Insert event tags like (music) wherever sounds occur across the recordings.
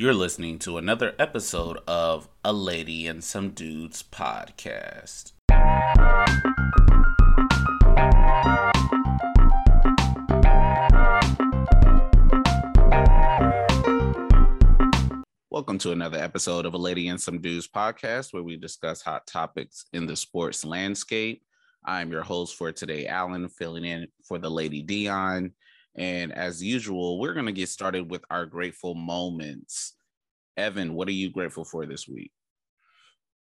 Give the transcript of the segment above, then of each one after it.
You're listening to another episode of A Lady and Some Dudes podcast. Welcome to another episode of A Lady and Some Dudes podcast, where we discuss hot topics in the sports landscape. I'm your host for today, Alan, filling in for the Lady Dion. And as usual, we're going to get started with our grateful moments. Evan, what are you grateful for this week?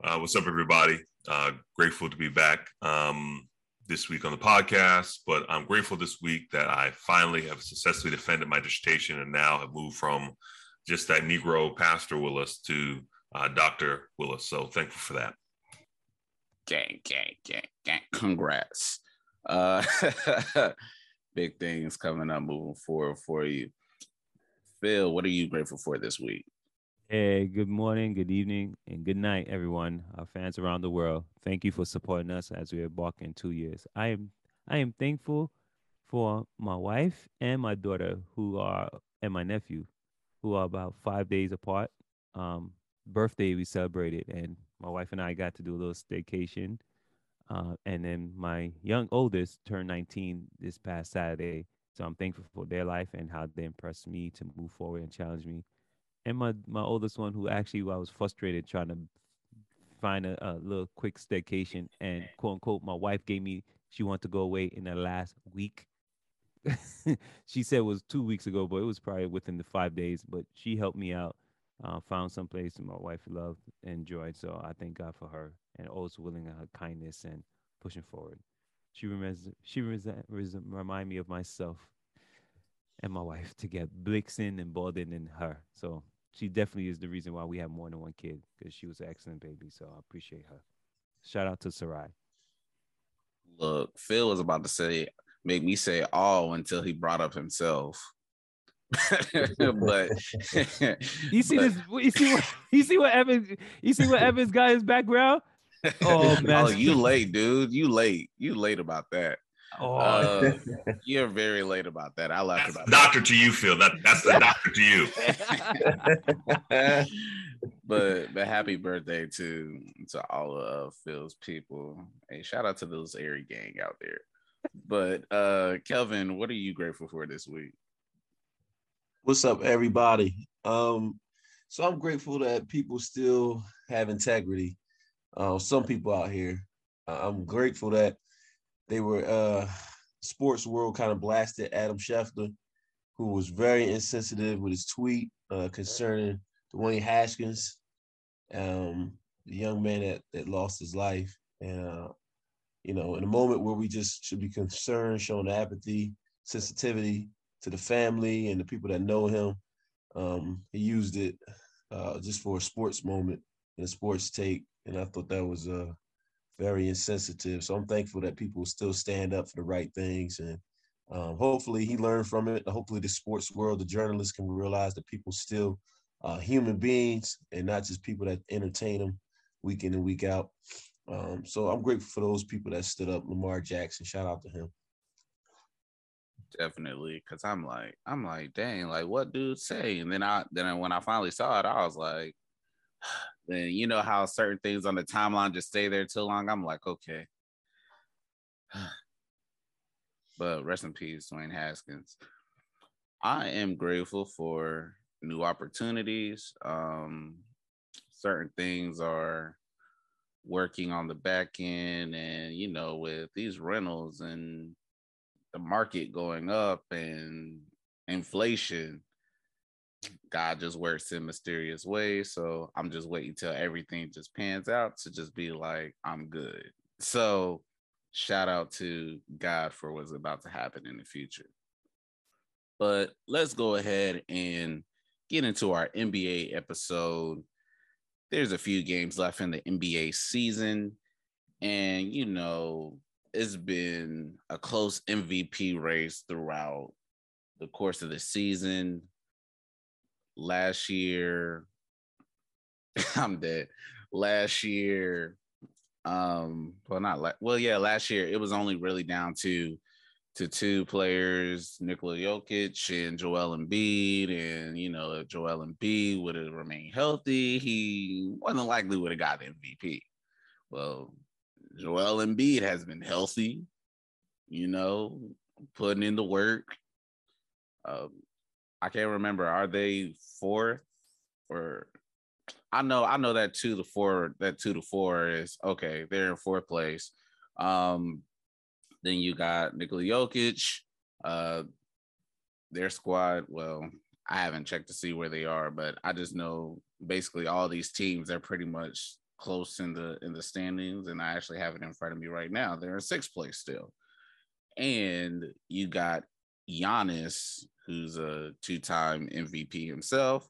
Uh, what's up, everybody? Uh, grateful to be back um, this week on the podcast, but I'm grateful this week that I finally have successfully defended my dissertation and now have moved from just that Negro Pastor Willis to uh, Dr. Willis. So thankful for that. Gang, gang, gang, gang. Congrats. Uh, (laughs) big things coming up moving forward for you. Phil, what are you grateful for this week? Hey, good morning, good evening, and good night, everyone. Our fans around the world. Thank you for supporting us as we embark in two years. I am I am thankful for my wife and my daughter who are and my nephew who are about five days apart. Um, birthday we celebrated and my wife and I got to do a little staycation uh, and then my young oldest turned 19 this past Saturday. So I'm thankful for their life and how they impressed me to move forward and challenge me. And my, my oldest one, who actually I was frustrated trying to find a, a little quick staycation, and quote unquote, my wife gave me she wanted to go away in the last week. (laughs) she said it was two weeks ago, but it was probably within the five days. But she helped me out, uh, found some place my wife loved and enjoyed. So I thank God for her and always willing her kindness and pushing forward. She reminds she reminds, remind me of myself and my wife to get Blixen and Baldwin and her. So she definitely is the reason why we have more than one kid because she was an excellent baby. So I appreciate her. Shout out to Sarai. Look, Phil was about to say, make me say all until he brought up himself. (laughs) but (laughs) you see but, this you see what you see what Evans you see what Evans got his background Oh (laughs) man, oh, you late, dude. You late. You late about that. Oh, uh, you're very late about that. I laughed about doctor that. to you, Phil. That that's the doctor to you. but but happy birthday to to all of Phil's people. Hey, shout out to those airy gang out there. But uh Kelvin, what are you grateful for this week? What's up, everybody? Um, so I'm grateful that people still have integrity uh, some people out here. Uh, I'm grateful that they were uh, sports world kind of blasted Adam Schefter, who was very insensitive with his tweet uh, concerning Dwayne Haskins, um, the young man that, that lost his life. And, uh, you know, in a moment where we just should be concerned, showing apathy, sensitivity to the family and the people that know him, um, he used it uh, just for a sports moment and a sports take and I thought that was uh, very insensitive. So I'm thankful that people still stand up for the right things, and um, hopefully he learned from it. Hopefully the sports world, the journalists can realize that people still uh, human beings and not just people that entertain them week in and week out. Um, so I'm grateful for those people that stood up. Lamar Jackson, shout out to him. Definitely, because I'm like, I'm like, dang, like what dude say? And then I, then when I finally saw it, I was like, (sighs) then you know how certain things on the timeline just stay there too long. I'm like, okay. (sighs) but rest in peace, Dwayne Haskins. I am grateful for new opportunities. Um, certain things are working on the back end, and you know, with these rentals and the market going up and inflation, God just works in mysterious ways. So I'm just waiting till everything just pans out to just be like, I'm good. So shout out to God for what's about to happen in the future. But let's go ahead and get into our NBA episode. There's a few games left in the NBA season. And, you know, it's been a close MVP race throughout the course of the season last year (laughs) I'm dead. Last year, um, well, not like, well, yeah, last year it was only really down to to two players, Nikola Jokic and Joel Embiid. And, you know, if Joel Embiid would have remained healthy, he wasn't likely would have got MVP. Well, Joel Embiid has been healthy, you know, putting in the work. Um, I can't remember. Are they fourth or I know I know that two to four that two to four is okay. They're in fourth place. Um, then you got Nikola Jokic, uh, their squad. Well, I haven't checked to see where they are, but I just know basically all these teams are pretty much close in the in the standings, and I actually have it in front of me right now. They're in sixth place still, and you got Giannis, who's a two-time MVP himself,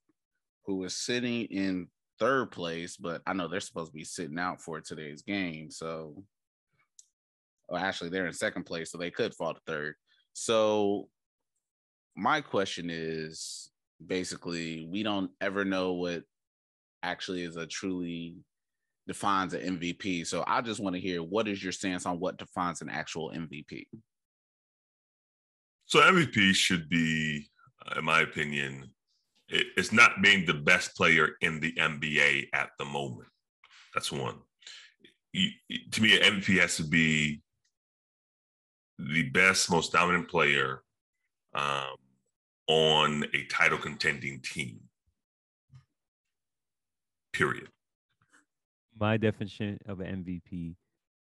who is sitting in third place, but I know they're supposed to be sitting out for today's game, so well, actually, they're in second place, so they could fall to third. So, my question is basically, we don't ever know what actually is a truly defines an MVP. So, I just want to hear what is your stance on what defines an actual MVP? So, MVP should be, uh, in my opinion, it's not being the best player in the NBA at the moment. That's one. To me, an MVP has to be the best, most dominant player um, on a title contending team. Period. My definition of an MVP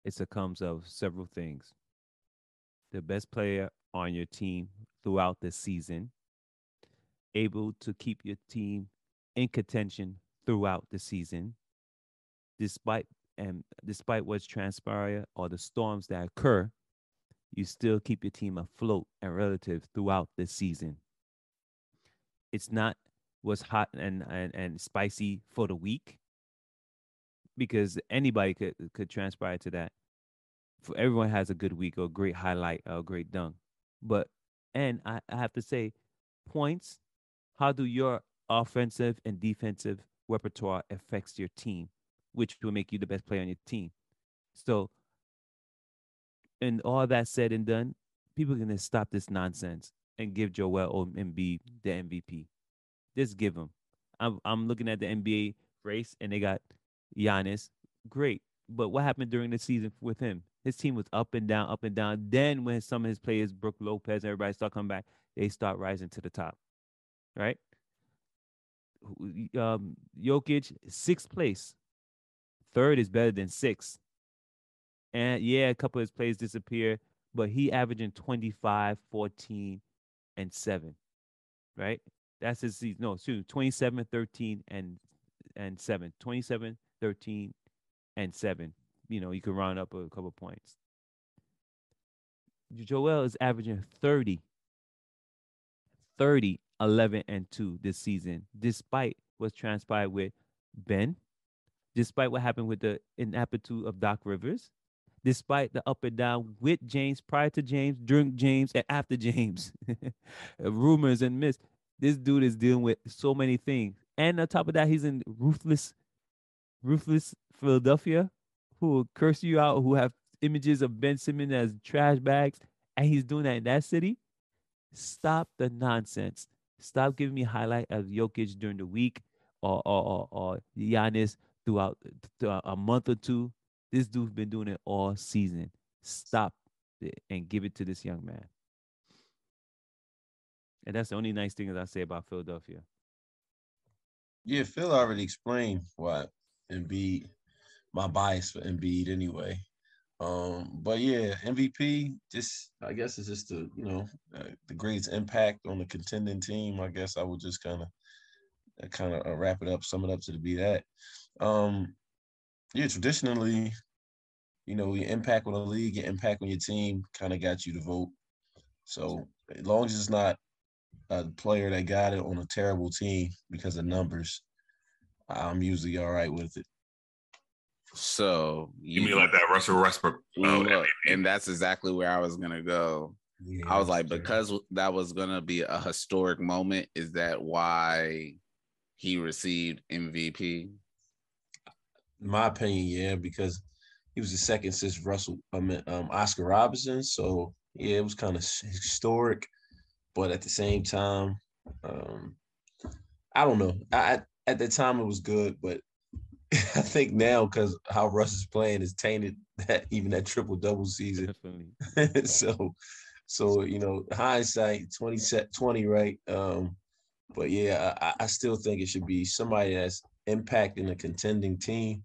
is a comes of several things. The best player on your team throughout the season, able to keep your team in contention throughout the season, despite and despite what's transpired or the storms that occur you still keep your team afloat and relative throughout the season. It's not what's hot and, and, and spicy for the week because anybody could could transpire to that. For everyone has a good week or a great highlight or a great dunk. But and I, I have to say, points, how do your offensive and defensive repertoire affects your team, which will make you the best player on your team. So and all that said and done, people are gonna stop this nonsense and give Joel Embiid the MVP. Just give him. I'm I'm looking at the NBA race and they got Giannis. Great. But what happened during the season with him? His team was up and down, up and down. Then when some of his players, Brook Lopez, everybody start coming back, they start rising to the top. Right? Um, Jokic, sixth place. Third is better than sixth. And yeah, a couple of his plays disappear, but he averaging 25, 14, and 7. Right? That's his season. No, excuse 27, 13, and and 7. 27, 13, and 7. You know, you can round up a couple points. Joel is averaging 30, 30, 11, and 2 this season, despite what's transpired with Ben, despite what happened with the inaptitude of Doc Rivers, despite the up and down with James, prior to James, during James, and after James. (laughs) Rumors and myths. This dude is dealing with so many things. And on top of that, he's in ruthless, ruthless Philadelphia, who will curse you out, who have images of Ben Simmons as trash bags, and he's doing that in that city. Stop the nonsense. Stop giving me highlight of Jokic during the week or or or, or Giannis throughout a month or two. This dude's been doing it all season. Stop it and give it to this young man. And that's the only nice thing that I say about Philadelphia. Yeah, Phil already explained why Embiid, my bias for Embiid anyway. Um, but yeah, MVP, just I guess it's just the you know uh, the greatest impact on the contending team. I guess I would just kind of kind of uh, wrap it up, sum it up to be that. Um, yeah, traditionally, you know, your impact on the league, your impact on your team kind of got you to vote. So as long as it's not a player that got it on a terrible team because of numbers, I'm usually all right with it. So you, you mean like that Russell Westbrook? Oh, look, and that's exactly where I was gonna go. Yeah, I was like, because that was gonna be a historic moment. Is that why he received MVP? In my opinion, yeah, because he was the second since Russell, I mean, um, Oscar Robinson. So yeah, it was kind of historic, but at the same time, um, I don't know. I at the time it was good, but (laughs) I think now because how Russ is playing is tainted (laughs) that even that triple double season. (laughs) so, so you know, hindsight 20 set 20, right? Um, but yeah, I, I still think it should be somebody that's impacting a contending team,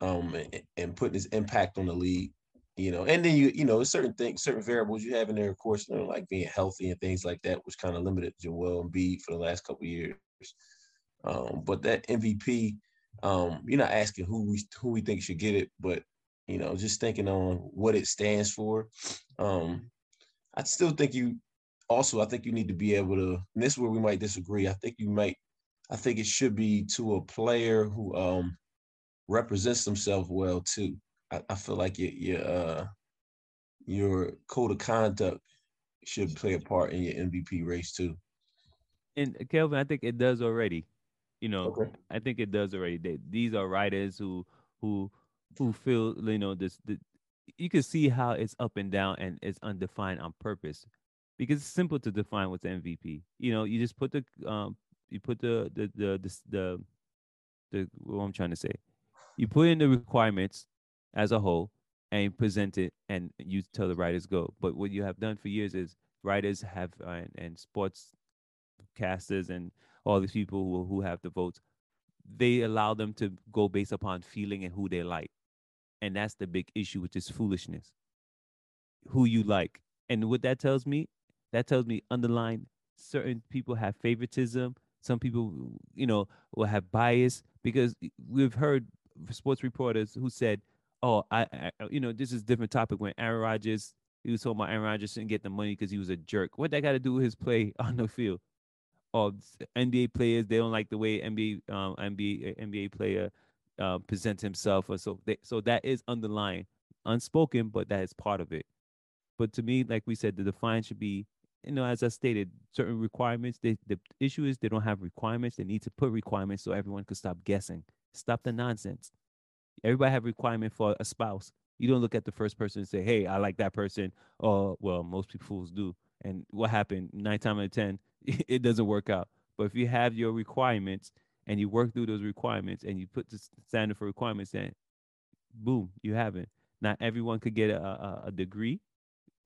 um, and, and putting his impact on the league. You know, and then you you know certain things, certain variables you have in there, of course, you know, like being healthy and things like that, which kind of limited Joel Embiid for the last couple years. Um, but that MVP, um, you're not asking who we who we think should get it, but you know, just thinking on what it stands for. Um, I still think you also I think you need to be able to, and this is where we might disagree. I think you might, I think it should be to a player who um represents themselves well too. I, I feel like your your uh your code of conduct should play a part in your MVP race too. And Kelvin, I think it does already. You know, okay. I think it does already. They, these are writers who who who feel you know this. The, you can see how it's up and down and it's undefined on purpose, because it's simple to define what's MVP. You know, you just put the um you put the the the the, the, the what I'm trying to say. You put in the requirements as a whole and you present it and you tell the writers go. But what you have done for years is writers have uh, and, and sports casters and all these people who, who have the votes, they allow them to go based upon feeling and who they like. And that's the big issue, which is foolishness. Who you like. And what that tells me, that tells me underline certain people have favoritism. Some people, you know, will have bias because we've heard sports reporters who said, "Oh, I, I you know, this is different topic when Aaron Rodgers he was talking about Aaron Rodgers didn't get the money because he was a jerk. What that got to do with his play (laughs) on the field? Or NBA players they don't like the way NBA um, NBA NBA player uh, presents himself, or so they, so that is underlying, unspoken, but that is part of it. But to me, like we said, the define should be, you know, as I stated, certain requirements. They, the issue is they don't have requirements. They need to put requirements so everyone can stop guessing. Stop the nonsense. Everybody have requirement for a spouse. You don't look at the first person and say, "Hey, I like that person." Or well, most people do. And what happened? Nine times out of ten, (laughs) it doesn't work out. But if you have your requirements and you work through those requirements and you put the standard for requirements, then boom, you have it. Not everyone could get a, a, a degree.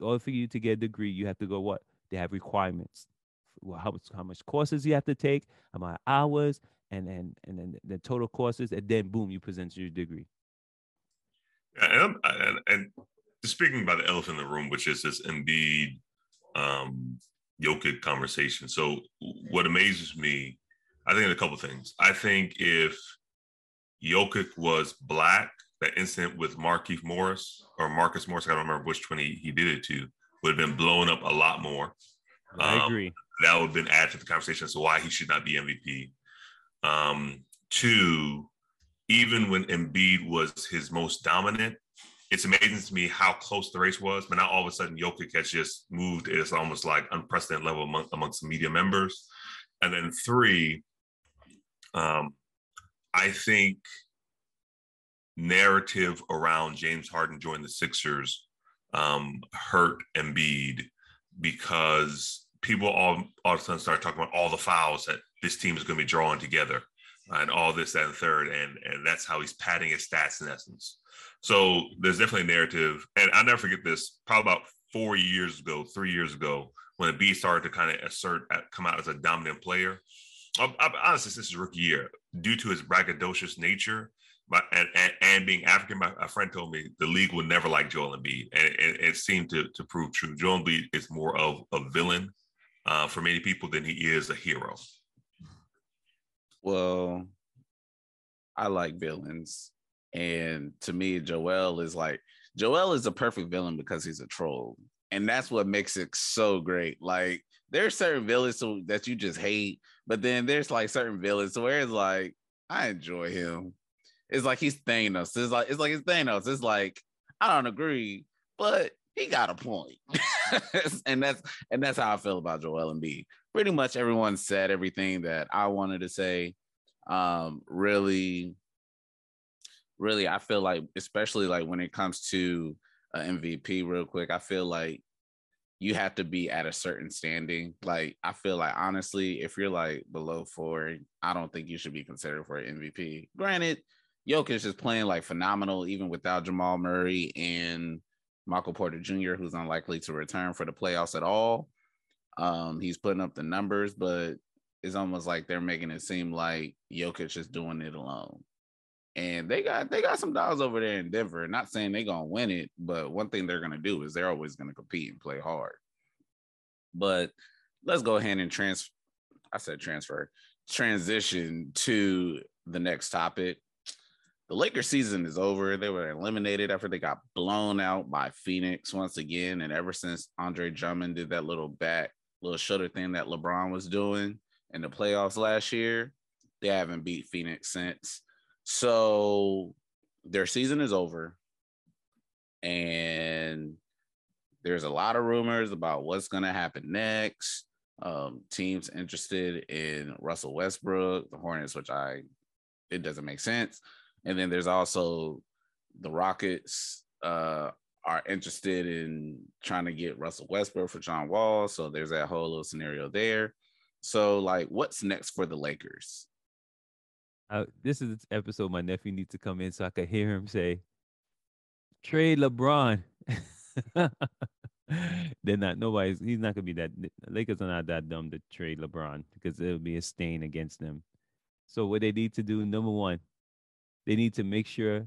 Or for you to get a degree, you have to go what? They have requirements. Well, how much how much courses you have to take, how many hours, and then and then the total courses, and then boom, you present your degree. And, and, and speaking about the elephant in the room, which is this Embiid um, Jokic conversation. So what amazes me, I think a couple things. I think if Jokic was black, that incident with Markieff Morris or Marcus Morris, I don't remember which one he, he did it to, would have been blown up a lot more. I um, agree. That would have been added to the conversation as to why he should not be MVP. Um, two, even when Embiid was his most dominant, it's amazing to me how close the race was, but now all of a sudden Jokic has just moved. It's almost like unprecedented level among, amongst media members. And then three, um, I think narrative around James Harden joining the Sixers um, hurt Embiid because people all, all of a sudden start talking about all the fouls that this team is going to be drawing together and all this, that, and third. And, and that's how he's padding his stats in essence. So there's definitely a narrative, and I'll never forget this. Probably about four years ago, three years ago, when the B started to kind of assert, uh, come out as a dominant player. I, I, honestly, since his rookie year, due to his braggadocious nature, but and, and, and being African, my friend told me the league would never like Joel Embiid, and it, it seemed to to prove true. Joel Embiid is more of a villain uh, for many people than he is a hero. Well, I like villains. And to me, Joel is like Joel is a perfect villain because he's a troll. And that's what makes it so great. Like there's certain villains that you just hate, but then there's like certain villains where it's like, I enjoy him. It's like he's Thanos. It's like it's like it's Thanos. It's like, I don't agree, but he got a point. (laughs) and that's and that's how I feel about Joel Embiid. Pretty much everyone said everything that I wanted to say. Um, really really, I feel like, especially like when it comes to an MVP, real quick, I feel like you have to be at a certain standing. Like I feel like honestly, if you're like below four, I don't think you should be considered for an MVP. Granted, Jokic is playing like phenomenal even without Jamal Murray and Michael Porter Jr., who's unlikely to return for the playoffs at all. Um, he's putting up the numbers, but it's almost like they're making it seem like Jokic is doing it alone. And they got they got some dogs over there in Denver. Not saying they're gonna win it, but one thing they're gonna do is they're always gonna compete and play hard. But let's go ahead and trans I said transfer transition to the next topic. The Lakers season is over. They were eliminated after they got blown out by Phoenix once again. And ever since Andre Drummond did that little back, little shutter thing that LeBron was doing in the playoffs last year, they haven't beat Phoenix since. So their season is over. And there's a lot of rumors about what's going to happen next. Um, teams interested in Russell Westbrook, the Hornets, which I, it doesn't make sense. And then there's also the Rockets uh, are interested in trying to get Russell Westbrook for John Wall. So there's that whole little scenario there. So, like, what's next for the Lakers? Uh, this is the episode my nephew needs to come in so I can hear him say, "Trade LeBron." (laughs) They're not. Nobody's. He's not gonna be that. Lakers are not that dumb to trade LeBron because it'll be a stain against them. So what they need to do, number one, they need to make sure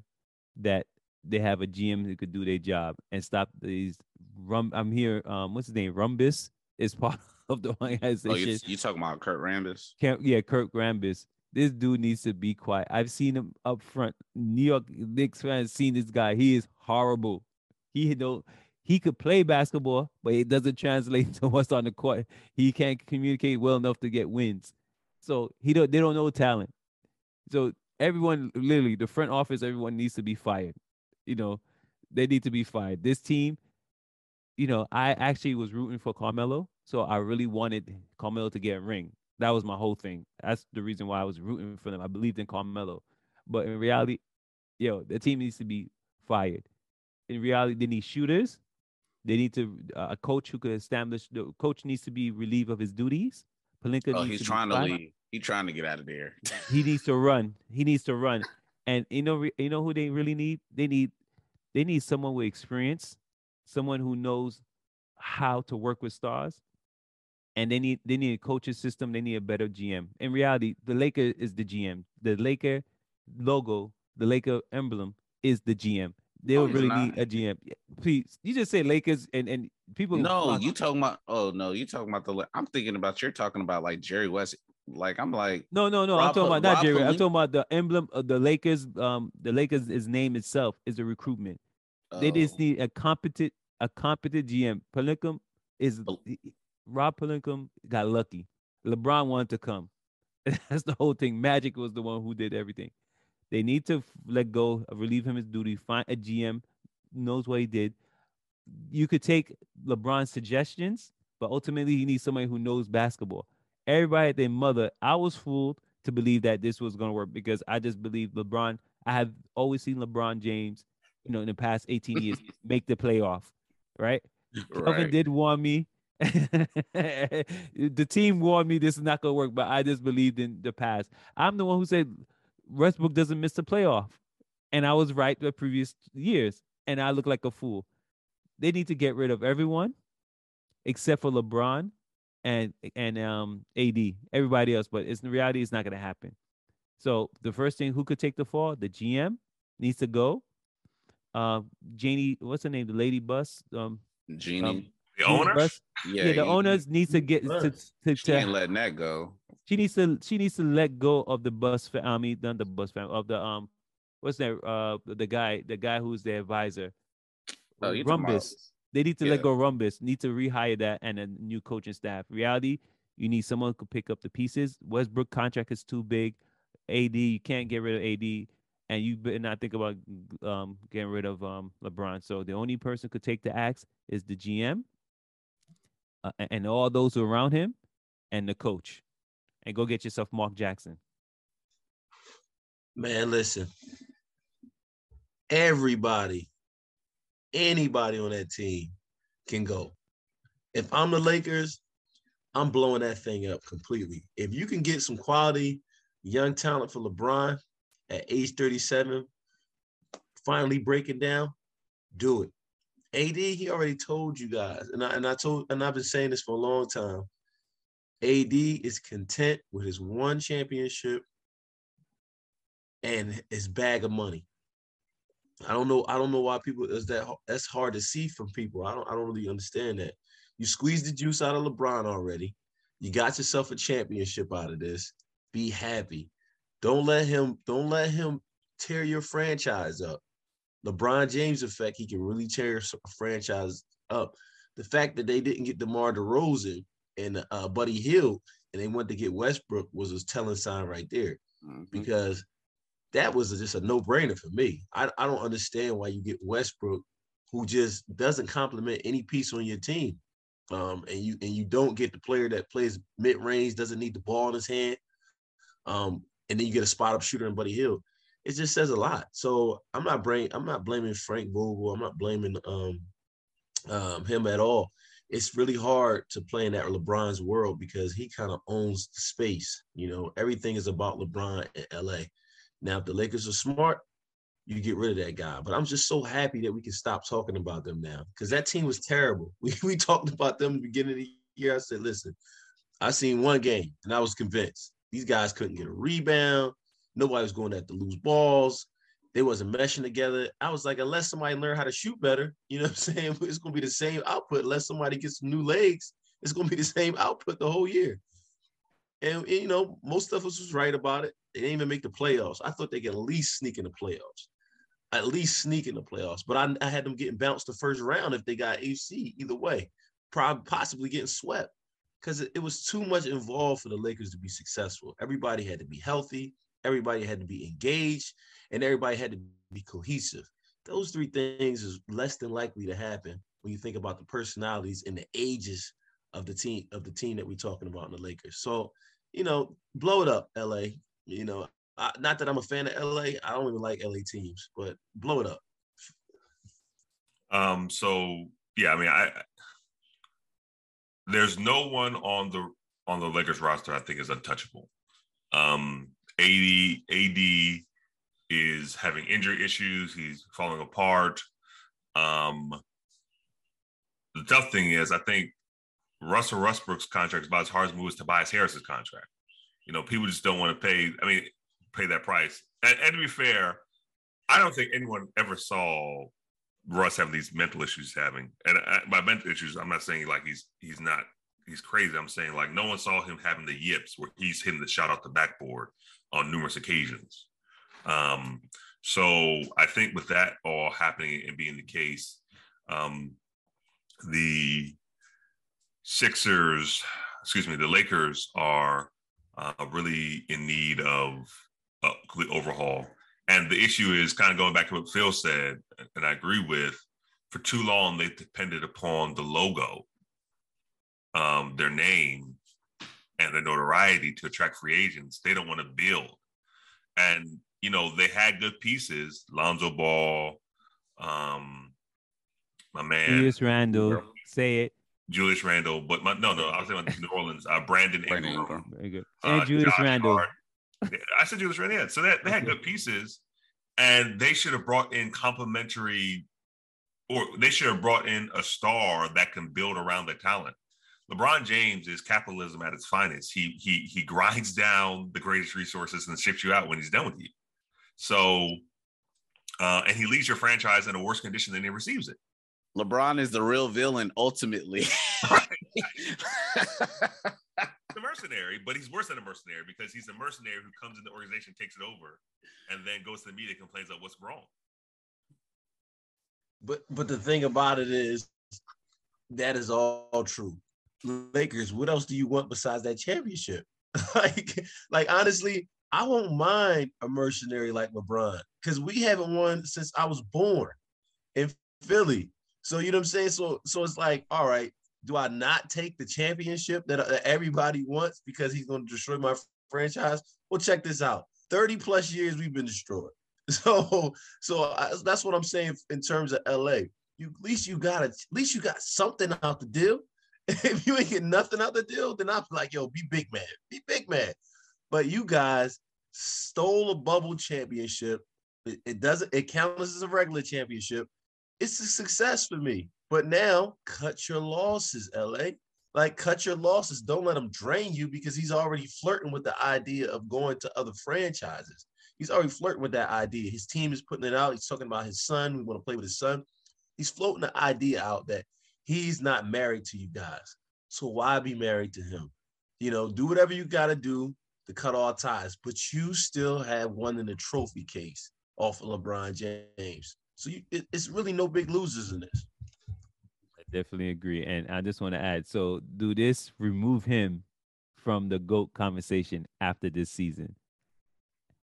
that they have a GM that could do their job and stop these rum. I'm here. Um, what's his name? Rumbus is (laughs) part of the organization. Oh, you, you talking about Kurt Rambis? Can't, yeah, Kurt Rambis. This dude needs to be quiet. I've seen him up front. New York Knicks fans seen this guy. He is horrible. He don't. He could play basketball, but it doesn't translate (laughs) to what's on the court. He can't communicate well enough to get wins. So he don't. They don't know talent. So everyone, literally, the front office, everyone needs to be fired. You know, they need to be fired. This team, you know, I actually was rooting for Carmelo, so I really wanted Carmelo to get a ring. That was my whole thing. That's the reason why I was rooting for them. I believed in Carmelo, but in reality, yo, the team needs to be fired. In reality, they need shooters. They need to uh, a coach who could establish. The coach needs to be relieved of his duties. Pelinka. Oh, he's to trying to leave. He's trying to get out of there. he needs to run. He needs to run. And you know, you know who they really need? They need, they need someone with experience, someone who knows how to work with stars, and they need they need a coaching system. They need a better GM. In reality, the Laker is the GM. The Laker logo, the Laker emblem is the GM. They'll really need a GM. Please, you just say Lakers and and people. No, you talking about? Oh no, you talking about the? I'm thinking about you're talking about like Jerry West. Like I'm like no no no. Rob, I'm talking about not Jerry. I'm talking about the emblem of the Lakers. Um, the Lakers' his name itself is a recruitment. Oh. They just oh. need a competent a competent GM. Pelinka is oh. Rob Pelinka got lucky. LeBron wanted to come. (laughs) That's the whole thing. Magic was the one who did everything. They need to let go, relieve him his duty, find a GM knows what he did. You could take LeBron's suggestions, but ultimately he needs somebody who knows basketball. Everybody at their mother, I was fooled to believe that this was going to work because I just believe LeBron. I have always seen LeBron James, you know, in the past 18 years (laughs) make the playoff, right? right. Kevin did warn me. (laughs) the team warned me this is not going to work, but I just believed in the past. I'm the one who said Westbrook doesn't miss the playoff. And I was right the previous years. And I look like a fool. They need to get rid of everyone except for LeBron and and um AD, everybody else. But it's in reality, it's not gonna happen. So the first thing, who could take the fall? The GM needs to go. Uh, Janie, what's her name? The lady Buss. Um, Jeanie. Um, the owners. Yeah, yeah, the owners needs to get to, to, to, ain't letting that go. She needs to she needs to let go of the Buss family. I mean, not the Buss family of the um, what's that? Uh, the guy, the guy who's the advisor. Oh, Rumbus. They need to yeah. let go Rumbus. Need to rehire that and a new coaching staff. Reality, you need someone who could pick up the pieces. Westbrook contract is too big. AD, you can't get rid of AD, and you better not think about um, getting rid of um, LeBron. So the only person could take the axe is the GM uh, and all those around him, and the coach. And go get yourself Mark Jackson. Man, listen. Everybody anybody on that team can go. if I'm the Lakers, I'm blowing that thing up completely. If you can get some quality young talent for LeBron at age 37, finally breaking down, do it. AD, he already told you guys, and I and I told and I've been saying this for a long time. AD is content with his one championship and his bag of money. I don't know. I don't know why people is that that's hard to see from people. I don't. I don't really understand that. You squeezed the juice out of LeBron already. You got yourself a championship out of this. Be happy. Don't let him. Don't let him tear your franchise up. LeBron James effect. He can really tear a franchise up. The fact that they didn't get DeMar DeRozan and uh, Buddy Hield and they went to get Westbrook was a telling sign right there. Mm-hmm. Because that was just a no-brainer for me. I, I don't understand why you get Westbrook, who just doesn't complement any piece on your team. Um, and you and you don't get the player that plays mid-range, doesn't need the ball in his hand. Um, and then you get a spot up shooter in Buddy Hield. It just says a lot. So I'm not blaming I'm not blaming Frank Vogel. I'm not blaming um, um, him at all. It's really hard to play in that LeBron's world because he kind of owns the space. You know, everything is about LeBron in LA. Now, if the Lakers are smart, you get rid of that guy. But I'm just so happy that we can stop talking about them now because that team was terrible. (laughs) We, we talked about them the beginning of the year. I said, listen, I seen one game and I was convinced these guys couldn't get a rebound. Nobody was going at the loose balls. They wasn't meshing together. I was like, unless somebody learn how to shoot better, (laughs) you know what I'm saying? (laughs) It's gonna be the same output. Unless somebody gets new legs, it's gonna be the same output the whole year. And, and you know, most of us was right about it. They didn't even make the playoffs. I thought they could at least sneak in the playoffs, at least sneak in the playoffs. But I, I had them getting bounced the first round if they got AC either way, probably possibly getting swept because it, it was too much involved for the Lakers to be successful. Everybody had to be healthy, everybody had to be engaged, and everybody had to be cohesive. Those three things is less than likely to happen when you think about the personalities and the ages of the team of the team that we're talking about in the Lakers. So, you know, blow it up, LA. You know, I, not that I'm a fan of LA. I don't even like LA teams, but blow it up. Um. So yeah, I mean, I there's no one on the on the Lakers roster I think is untouchable. Um. AD AD is having injury issues. He's falling apart. Um. The tough thing is, I think Russell Westbrook's contract is about as hard as move as Tobias Harris's contract. You know, people just don't want to pay. I mean, pay that price. And, and, to be fair, I don't think anyone ever saw Russ have these mental issues having. And I, by mental issues, I'm not saying like he's he's not he's crazy. I'm saying like no one saw him having the yips where he's hitting the shot off the backboard on numerous occasions. Um, so I think with that all happening and being the case, um, the Sixers, excuse me, the Lakers are uh, really in need of a complete overhaul. And the issue is kind of going back to what Phil said, and I agree with. For too long, they depended upon the logo, um, their name, and the notoriety to attract free agents. They don't want to build. And, you know, they had good pieces, Lonzo Ball, um, my man. Julius Randle, say it. Julius Randle, but my, no, no, I was saying New Orleans. Uh, Brandon Ingram, Ingram. Very good. And uh, Julius Josh Randle. Hart. I said Julius Randle. Yeah, so that they had good pieces, and they should have brought in complementary, or they should have brought in a star that can build around the talent. LeBron James is capitalism at its finest. He he he grinds down the greatest resources and ships you out when he's done with you. So, uh, and he leaves your franchise in a worse condition than he receives it. LeBron is the real villain ultimately. a mercenary, but he's worse than a mercenary because he's a mercenary who comes in the organization, takes it over, and then goes to the media, complains about what's wrong. But but the thing about it is that is all true. Lakers, what else do you want besides that championship? (laughs) like, like honestly, I won't mind a mercenary like LeBron because we haven't won since I was born in Philly. So you know what I'm saying? So so it's like, all right, do I not take the championship that, that everybody wants because he's going to destroy my franchise? Well, check this out. 30 plus years we've been destroyed. (laughs) So so I, that's what I'm saying in terms of LA. You at least you got a, at least you got something out the deal. (laughs) If you ain't get nothing out the deal, then I'm like, yo, be big man, be big man. But you guys stole a bubble championship. It, it doesn't, it counts as a regular championship. It's a success for me. But now cut your losses, LA. Like cut your losses. Don't let him drain you because he's already flirting with the idea of going to other franchises. He's already flirting with that idea. His team is putting it out. He's talking about his son. We want to play with his son. He's floating the idea out that he's not married to you guys. So why be married to him? You know, do whatever you got to do to cut all ties, but you still have one in the trophy case off of LeBron James. So you, it, it's really no big losers in this. I definitely agree. And I just want to add so, do this remove him from the GOAT conversation after this season?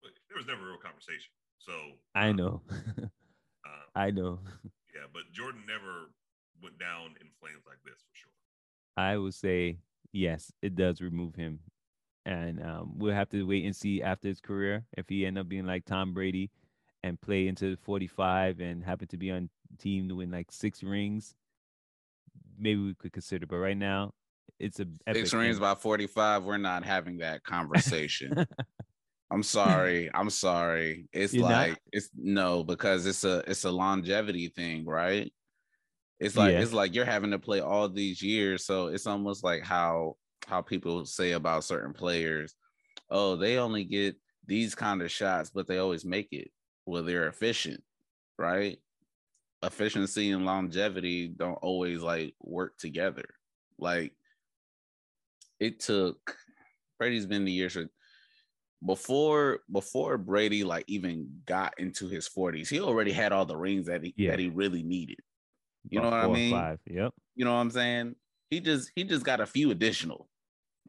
There was never a real conversation. So I know. uh, (laughs) (laughs) I know. yeah, but Jordan never went down in flames like this for sure. I would say yes, it does remove him, and um, we'll have to wait and see after his career if he end up being like Tom Brady and play into 45 and happen to be on team to win like six rings. Maybe we could consider, but right now it's a six rings by 45. We're not having that conversation. (laughs) I'm sorry. I'm sorry. It's You're like not? it's no because it's a it's a longevity thing, right? It's like Yeah. it's like you're having to play all these years, so it's almost like how how people say about certain players, oh, they only get these kind of shots, but they always make it. Well, they're efficient, right? Efficiency and longevity don't always like work together. Like it took Brady's been the years for before before Brady like even got into his 40s, he already had all the rings that he Yeah. that he really needed. You know what I mean? Five. Yep. You know what I'm saying? He just he just got a few additional.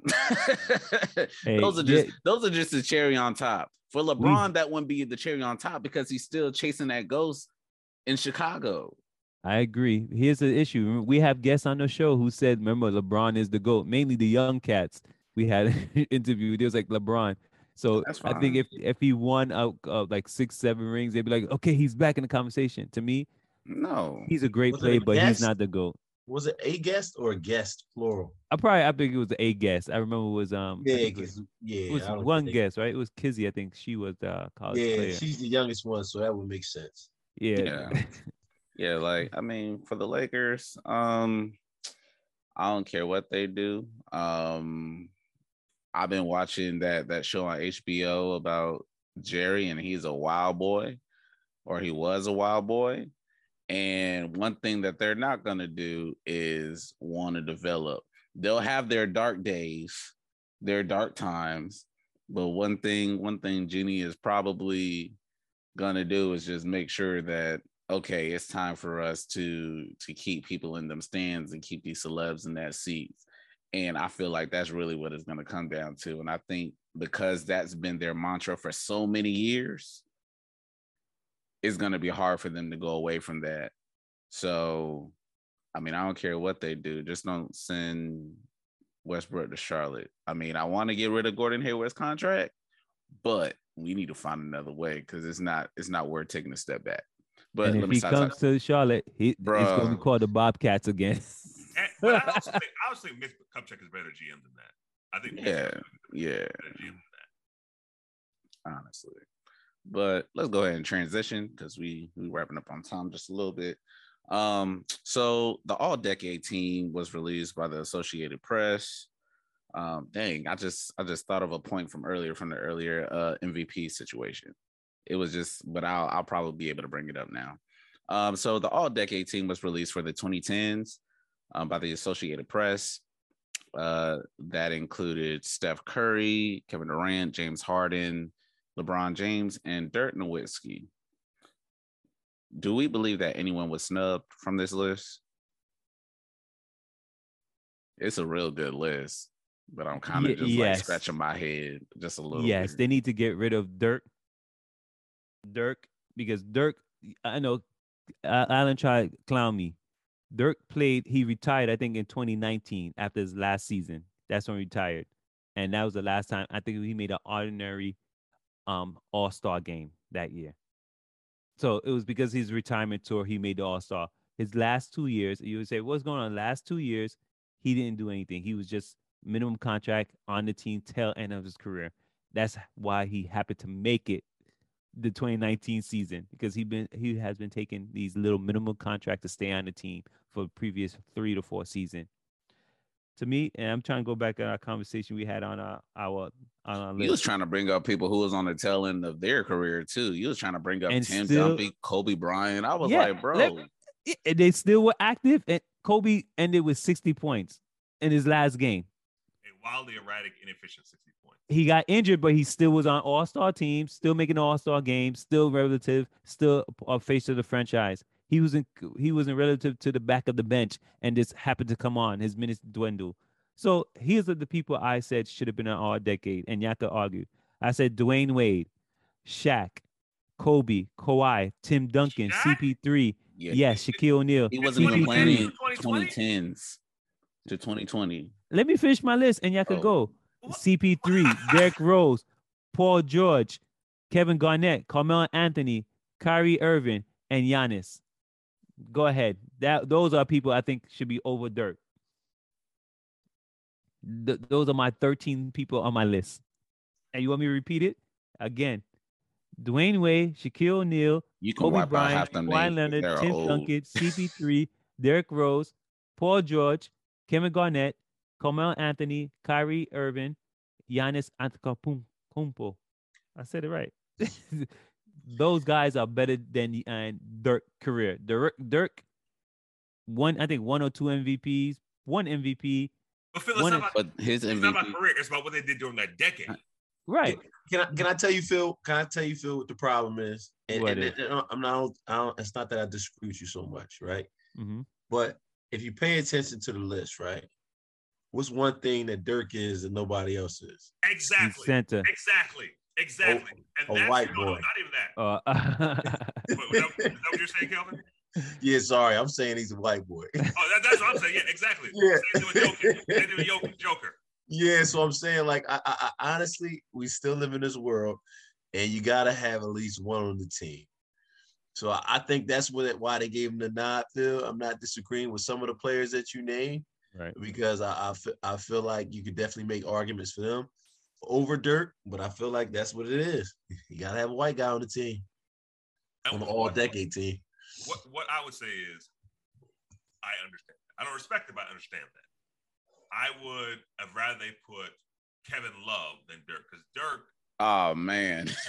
(laughs) those are yeah. just those are just the cherry on top. For LeBron, that wouldn't be the cherry on top because he's still chasing that ghost in Chicago. I agree. Here's the issue. We have guests on the show who said, remember, LeBron is the GOAT, mainly the young cats. We had (laughs) interviewed. interview. There was like LeBron. So I think if if he won out uh, like six, seven rings, they'd be like, okay, he's back in the conversation. To me, No, he's a great Was player, but he's not the GOAT. Was it a guest or a guest plural? I probably I think it was a guest. I remember it was um Yeah, it was, yeah, it was one think- guest, right? It was Kizzy. I think she was the college Yeah, player. she's the youngest one, so that would make sense. yeah. Yeah. (laughs) yeah, like I mean, for the Lakers, um, I don't care what they do. Um, I've been watching that that show on HBO about Jerry, and he's a wild boy, or he was a wild boy. And one thing that they're not gonna do is want to develop. They'll have their dark days, their dark times, but one thing, one thing Jenny is probably gonna do is just make sure that okay, it's time for us to to keep people in them stands and keep these celebs in that seats. And I feel like that's really what it's gonna come down to. And I think because that's been their mantra for so many years, it's gonna be hard for them to go away from that. So I mean, I don't care what they do, just don't send Westbrook to Charlotte. I mean, I want to get rid of Gordon Hayward's contract, but we need to find another way because it's not it's not worth taking a step back. But and let if me he stop. comes to Charlotte, he it's gonna be called the Bobcats again. And, but I also (laughs) think I also think Mitch Kupchak is better GM than that. I think Yeah, yeah, than that. honestly. But let's go ahead and transition because we we wrapping up on time just a little bit. Um, so the All Decade team was released by the Associated Press. Um, dang, I just I just thought of a point from earlier from the earlier uh MVP situation. It was just, but I'll I'll probably be able to bring it up now. Um, so the All Decade team was released for the 2010s um, by the Associated Press. Uh, that included Steph Curry, Kevin Durant, James Harden, LeBron James, and Dirk Nowitzki. Do we believe that anyone was snubbed from this list? It's a real good list, but I'm kind of just like scratching my head just a little. yes, bit. they need to get rid of Dirk. Dirk, because Dirk, I know Alan tried to clown me. Dirk played, he retired, I think, in 2019 after his last season. That's when he retired. And that was the last time I think he made an ordinary um all-star game that year. So it was because his retirement tour, he made the all-star. His last two years, you would say, what's going on? Last two years, he didn't do anything. He was just minimum contract on the team tail end of his career. That's why he happened to make it the 2019 season because he been he has been taking these little minimum contract to stay on the team for previous three to four season. To me, and I'm trying to go back to our conversation we had on our our on our list. You was trying to bring up people who was on the tail end of their career too. You was trying to bring up And Tim still- Dunphy, Kobe Bryant. I was Yeah, like, bro, let- Yeah, and they still were active, and Kobe ended with 60 points in his last game. A wildly erratic, inefficient 60 points. He got injured, but he still was on All Star teams, still making All Star games, still relative, still a face of the franchise. He was in he was in relative to the back of the bench, and just happened to come on. His minutes dwindle. So here's the people I said should have been an All Decade, and y'all could argue. I said Dwyane Wade, Shaq, Kobe, Kawhi, Tim Duncan, Shaq? CP3, yeah, yes, Shaquille O'Neal. he wasn't even CP3. playing in 2010s to 2020. Let me finish my list, and y'all could Oh. go. CP3, Derrick Rose, Paul George, Kevin Garnett, Carmelo Anthony, Kyrie Irving, and Giannis. Go ahead. That those are people I think should be over Dirk. Th- those are my 13 people on my list. And you want me to repeat it again? Dwyane Wade, Shaquille O'Neal, You can Kobe Bryant, Kawhi Leonard, Tim old. Duncan, (laughs) CP3, Derrick Rose, Paul George, Kevin Garnett, Carmelo Anthony, Kyrie Irving, Giannis Antetokounmpo. I said it right. (laughs) Those guys are better than uh, Dirk career. Dirk, Dirk, one I think one or two MVPs, one MVP. But Phil, it's One not, about, But his it's not about career. It's about what they did during that decade. Right. Can I can I tell you, Phil? Can I tell you, Phil, what the problem is? And, What and, is? and I'm not. I don't, it's not that I disagree with you so much, right? hmm But if you pay attention to the list, right? What's one thing that Dirk is and nobody else is? Exactly. Center. Exactly. Exactly. and a that's white no, no, boy. not even that. Uh, Wait, was that, is that what you're saying, Kelvin? Yeah, sorry, I'm saying he's a white boy. Oh, that, that's what I'm saying. Yeah, exactly. (laughs) Yeah. Same thing with Joker. Same thing with Joker. Joker. yeah, so I'm saying, like, I, I, I honestly, we still live in this world, and you gotta have at least one on the team. So I, I think that's what why they gave him the nod. Phil, I'm not disagreeing with some of the players that you named. right. because I I I feel like you could definitely make arguments for them over Dirk, but I feel like that's what it is. (laughs) You gotta have a white guy on the team, And on the all decade team. What what I would say is, I understand. I don't respect it, but I understand that. I would have rather they put Kevin Love than Dirk because Dirk, oh man, (laughs)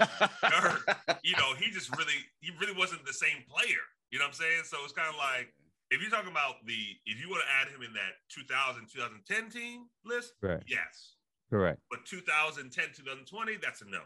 Dirk, you know, he just really he really wasn't the same player. You know what I'm saying? So it's kind of like if you're talking about the if you want to add him in that 2000 2010 team list, Right. yes. Correct. But 2010 2020, that's a no.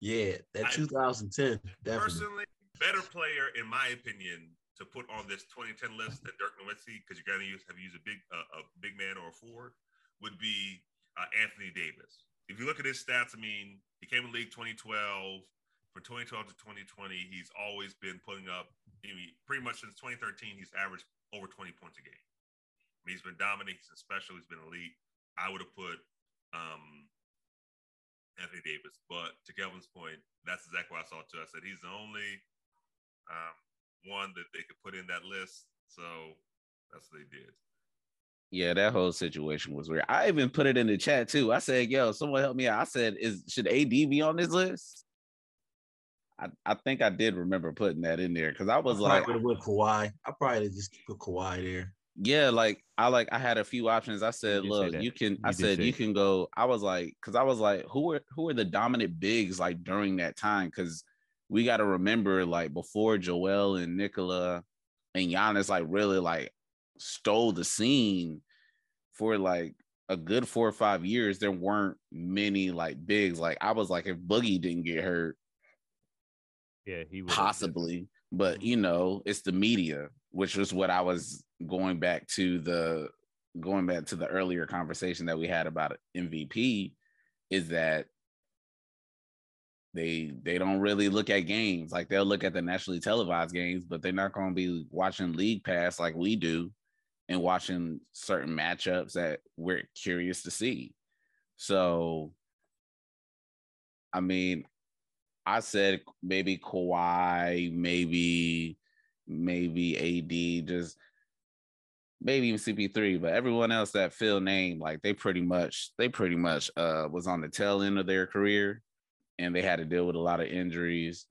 Yeah, that I- 2010 definitely. Personally, better player in my opinion to put on this 2010 list than Dirk Nowitzki because you're gonna use have used a big uh, a big man or a forward would be uh, Anthony Davis. If you look at his stats, I mean, he came in league 2012. From 2012 to 2020, he's always been putting up. I mean, pretty much since 2013, he's averaged over 20 points a game. I mean, he's been dominant. He's been special. He's been elite. I would have put um, Anthony Davis. But to Kelvin's point, that's exactly what I saw too. I said he's the only um, one that they could put in that list. So that's what they did. yeah, that whole situation was weird. I even put it in the chat too. I said, "Yo, someone help me out." I said, "Is should AD be on this list?" I, I think I did remember putting that in there because I was I like, would have went Kawhi. I probably just put Kawhi there. Yeah, like I like I had a few options. I said, say look, you can. I You did said you can go. I was like, because I was like, who are who are the dominant bigs like during that time? Because we got to remember, like before Joel and Nikola and Giannis, like really like stole the scene for like a good four or five years. There weren't many like bigs. Like I was like, if Boogie didn't get hurt, Yeah, he was possibly but mm-hmm. you know it's the media which was what i was going back to the going back to the earlier conversation that we had about mvp is that they they don't really look at games like they'll look at the nationally televised games but they're not going to be watching league pass like we do and watching certain matchups that we're curious to see so i mean I said maybe Kawhi, maybe maybe AD. Just maybe even CP3, but everyone else that Phil named, like they pretty much they pretty much uh was on the tail end of their career and they had to deal with a lot of injuries.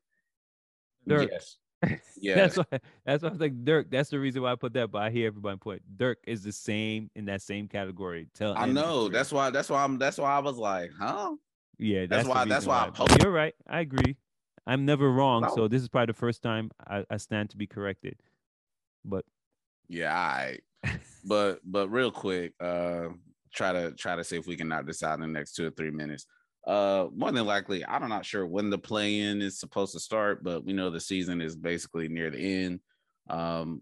Dirk. Yes. (laughs) That's why that's why I was like Dirk. That's the reason why I put that. But I hear everybody put Dirk is the same in that same category. Tell I know. That's why that's why I'm that's why I was like, huh? yeah. that's the why- that's reason why I posted- You're right. I agree. I'm never wrong. No. So this is probably the first time I, I stand to be corrected. But Yeah, right. But but real quick, uh try to try to see if we can knock this out in the next two or three minutes. Uh more than likely, I'm not sure when the play-in is supposed to start, but we know the season is basically near the end. Um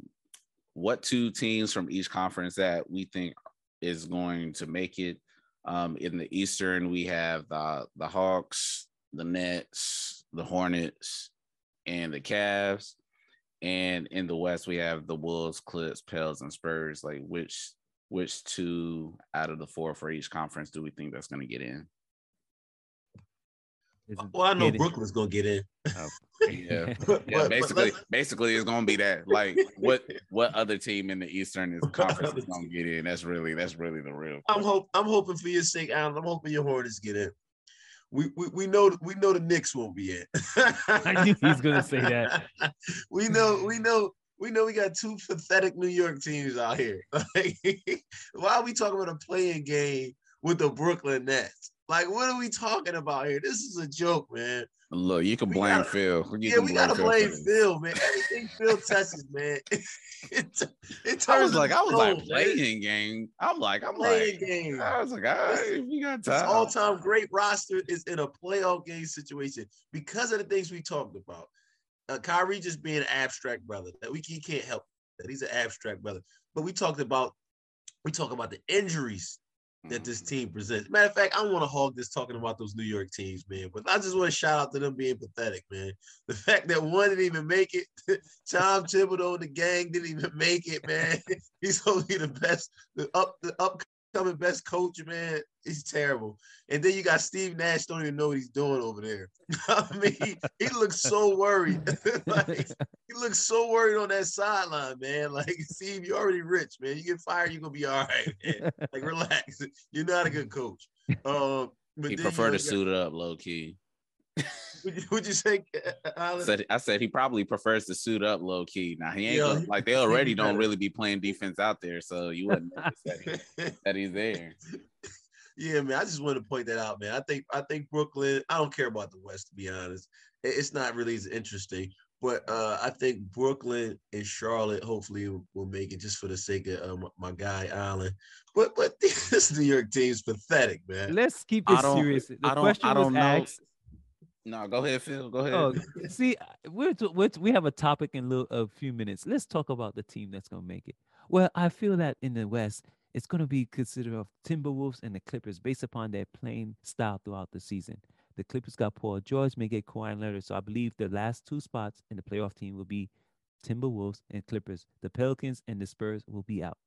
what two teams from each conference that we think is going to make it? Um in the Eastern, we have the the Hawks, the Nets, the Hornets, and the Cavs. And in the West, we have the Wolves, Clips, Pels, and Spurs. Like which which two out of the four for each conference do we think that's going to get in? Well, I know Brooklyn's gonna get in. oh, (laughs) Yeah. But- (laughs) Yeah, but- but basically, let's- basically, it's gonna be that. Like, what what other team in the Eastern is (laughs) conference is gonna get in? That's really that's really the real. I'm hope I'm hoping for your sake, Alan. I'm hoping your Hornets get in. We, we, we know we know the Knicks won't be in. (laughs) I knew he was gonna say that. (laughs) we know we know we know we got two pathetic New York teams out here. (laughs) Like, why are we talking about a playing game with the Brooklyn Nets? Like, what are we talking about here? This is a joke, man. Look, you can blame gotta- Phil. You yeah, we gotta blame this. Phil, man. (laughs) Everything Phil touches, man. (laughs) It, it I was turns like, I was like into gold, man. playing game. I'm like, I'm playing like, game. I was like, all right, you got This time. all-time great roster is in a playoff game situation because of the things we talked about. Uh, Kyrie just being an abstract brother. That we he can't help that he's an abstract brother. But we talked about we talk about the injuries that this Mhm. team presents. Matter of fact, I don't want to hog this talking about those New York teams, man. But I just want to shout out to them being pathetic, man. The fact that one didn't even make it, (laughs) Tom Thibodeau and the gang didn't even make it, man. (laughs) He's only the best, the up, the upcoming best coach, man. He's terrible. And then you got Steve Nash, don't even know what he's doing over there. (laughs) I mean, he, he looks so worried. (laughs) like, he looks so worried on that sideline, man. Like, (laughs) Steve, you're already rich, man. You get fired, you're gonna be all right, man. Like, relax. You're not a good coach. Um, but He prefer to got- suit up, low key. (laughs) Would you, would you say, uh, I Alan? said, I said he probably prefers to suit up, low key. Now he ain't Yeah, gonna- like they (laughs) already don't really be playing defense out there, so you wouldn't notice that, he- (laughs) that he's there. yeah, man. I just wanted to point that out, man. I think I think Brooklyn. I don't care about the West, to be honest. It- It's not really as interesting. But uh, I think Brooklyn and Charlotte hopefully will, will make it just for the sake of uh, my, my guy Allen. But but this New York team's pathetic, man. Let's keep I it don't- serious. The I don't- question I don't was know. asked. No, go ahead, Phil. Go ahead. Oh, see, uh, we're, t- we're t- we have a topic in little, a few minutes. Let's talk about the team that's gonna make it. Well, I feel that in the West, it's gonna be considered of Timberwolves and the Clippers based upon their playing style throughout the season. The Clippers got Paul George, may get Kawhi Leonard, so I believe the last two spots in the playoff team will be Timberwolves and Clippers. The Pelicans and the Spurs will be out.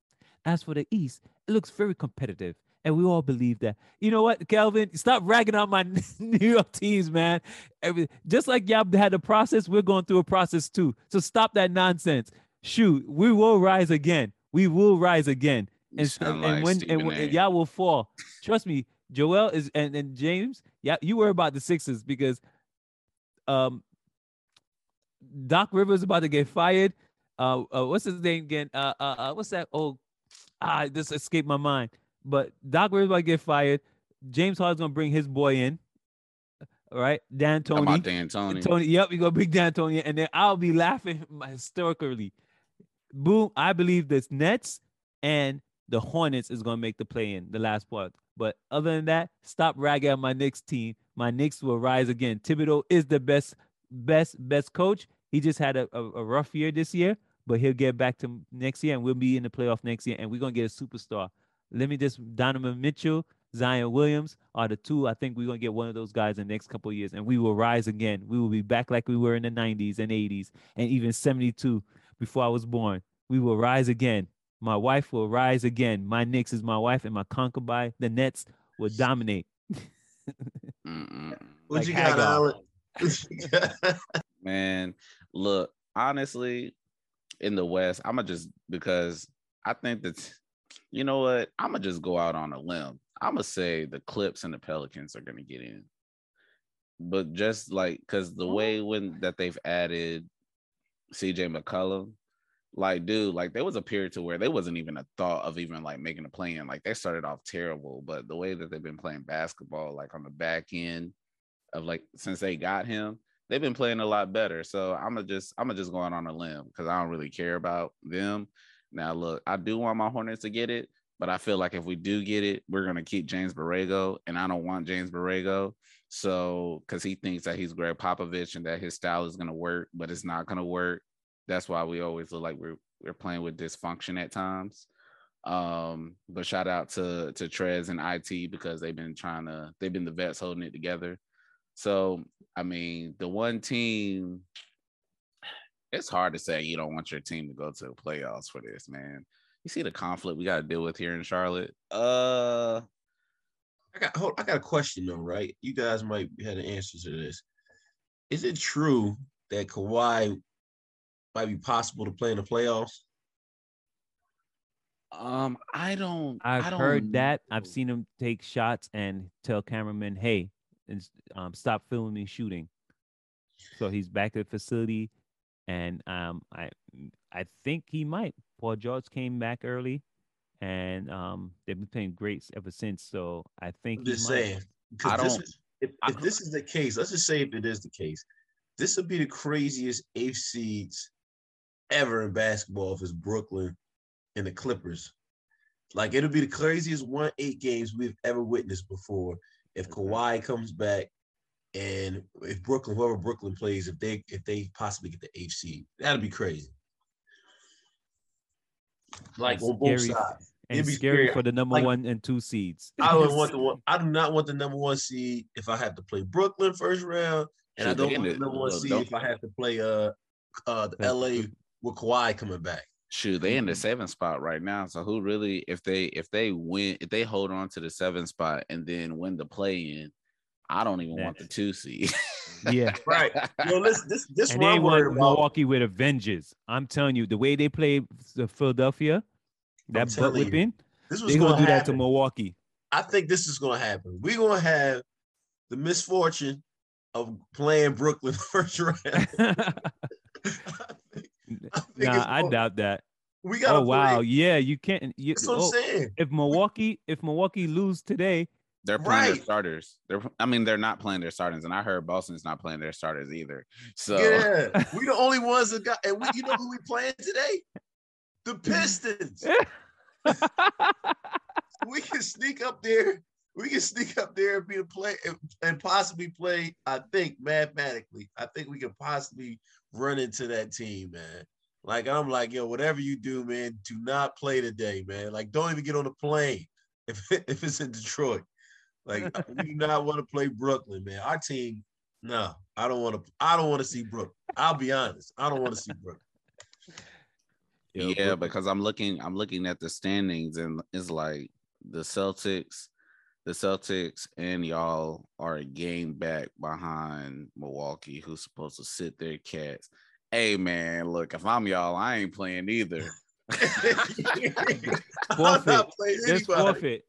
As for the East, it looks very competitive. And we all believe that. You know what, Kelvin? Stop ragging on my (laughs) New York teams, man. Every, just like y'all had a process, we're going through a process too. So stop that nonsense. Shoot, we will rise again. We will rise again. And, and, like when and, when- and y'all will fall. Trust me, Joel is and, and James. Yeah, you worry about the Sixers because um Doc Rivers is about to get fired. Uh, uh what's his name again? Uh, uh, uh what's that? Oh, ah, this escaped my mind. But Doc Rivers about to get fired. James Harden's gonna bring his boy in. All right, D'Antoni. about D'Antoni. Tony, yep, you go big D'Antoni, and then I'll be laughing hysterically. Boom, I believe this Nets and the Hornets is gonna make the play in the last part. But other than that, stop ragging on my Knicks team. My Knicks will rise again. Thibodeau is the best, best, best coach. He just had a, a, a rough year this year, but he'll get back to next year and we'll be in the playoff next year and we're gonna get a superstar. Let me just Donovan Mitchell, Zion Williams are the two. I think we're gonna get one of those guys in the next couple of years, and we will rise again. We will be back like we were in the 90s and 80s and even 72 before I was born. We will rise again. My wife will rise again. My Knicks is my wife, and my concubine, the Nets, will dominate. (laughs) What Like you got, Alan? What you got? Man, look, honestly, in the West, I'm gonna just because I think that you know what? I'm gonna just go out on a limb. I'm gonna say the Clips and the Pelicans are gonna get in, but just like because the oh. way when that they've added CJ McCollum, like dude, like there was a period to where they wasn't even a thought of even like making a play in. Like they started off terrible, but the way that they've been playing basketball, like on the back end of like since they got him, they've been playing a lot better. So I'm gonna just I'm gonna just going on a limb because I don't really care about them. Now look, I do want my Hornets to get it, but I feel like if we do get it, we're gonna keep James Borrego, and I don't want James Borrego. So because he thinks that he's Gregg Popovich and that his style is gonna work, but it's not gonna work. That's why we always look like we're we're playing with dysfunction at times. Um, but shout out to to Trez and IT because they've been trying to they've been the vets holding it together. So I mean, the one team, it's hard to say you don't want your team to go to the playoffs for this, man. You see the conflict we got to deal with here in Charlotte. Uh, I got hold, I got a question though, right? You guys might have an answer to this. Is it true that Kawhi might be possible to play in the playoffs? um, I don't. I've I don't heard that. I've seen him take shots and tell cameramen, "Hey, and um, stop filming me shooting." So he's back at the facility, and um, I I think he might. Paul George came back early, and um, they've been playing great ever since. So I think I'm he just might. I this don't- is- if, I if this is the case, let's just say if it is the case, this would be the craziest eighth seeds ever in basketball if it's Brooklyn and the Clippers. Like it'll be the craziest one eight games we've ever witnessed before if. Kawhi comes back and if Brooklyn, whoever Brooklyn plays, if they if they possibly get the eighth seed, that'd be crazy. Like on both sides. and it'd be scary scary. for the number Like, one and two seeds. I don't (laughs) want the one. I do not want the number one seed if I have to play Brooklyn first round, and I don't want the ended- number one seed don't- if I have to play uh uh the LA with Kawhi coming back. Shoot, they in the seventh spot right now. So who really, if they if they win, if they hold on to the seventh spot and then win the play in, I don't even want the two seed. yeah. (laughs) Right. Yo, listen, this this and what they I'm won worried about. Milwaukee with a vengeance. I'm telling you, the way they play the uh, Philadelphia, that butt whipping, This was they're gonna, gonna do that to. Milwaukee. I think this is gonna happen. We're gonna have the misfortune of playing Brooklyn (laughs) first round. (laughs) I think, I think nah, I doubt that. we gotta Oh wow, yeah, you can't. You, That's what oh, I'm saying. if Milwaukee, if Milwaukee lose today, They're playing their starters. They're I mean, they're not playing their starters. And I heard Boston's not playing their starters either. So Yeah, (laughs) we the only ones that got, and we, you know who we playing today? The Pistons. (laughs) we can sneak up there. We can sneak up there and be a play and, and possibly play. I think mathematically, I think we could possibly run into that team, man. Like I'm like, yo, whatever you do, man, do not play today, man. Like, don't even get on the plane if (laughs) if it's in Detroit. Like, (laughs) we do not want to play Brooklyn, man. Our team, no, I don't want to. I don't want to see Brooklyn. I'll be honest, I don't want to see Brooklyn. (laughs) Yo, yeah, Brooklyn- because I'm looking, I'm looking at the standings, and it's like the Celtics, the Celtics, and y'all are a game back behind Milwaukee, who's supposed to sit their cats. Hey man, look, if I'm y'all, I ain't playing either. (laughs) I'm Forfeit. not playing just forfeit.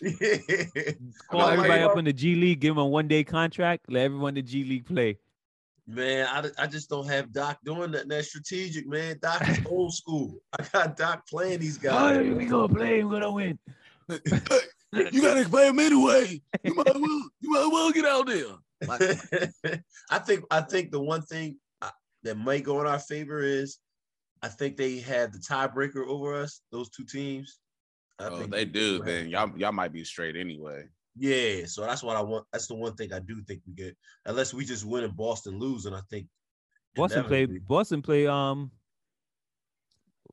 Yeah. (laughs) Call I'm like, everybody up in the G League, give them a one day contract, let everyone in the G League play. Man, I, I just don't have Doc doing that. That's strategic, man. Doc is (laughs) old school. I got Doc playing these guys. we gonna play, we're gonna win. (laughs) you gotta play him anyway. You might well, you might well get out there. I think I think the one thing uh, that might go in our favor is I think they had the tiebreaker over us. Those two teams. I Oh, they do. have- Then y'all, y'all might be straight anyway. Yeah, so that's what I want. That's the one thing I do think we get. Unless we just win and Boston lose, and I think Boston play Boston play um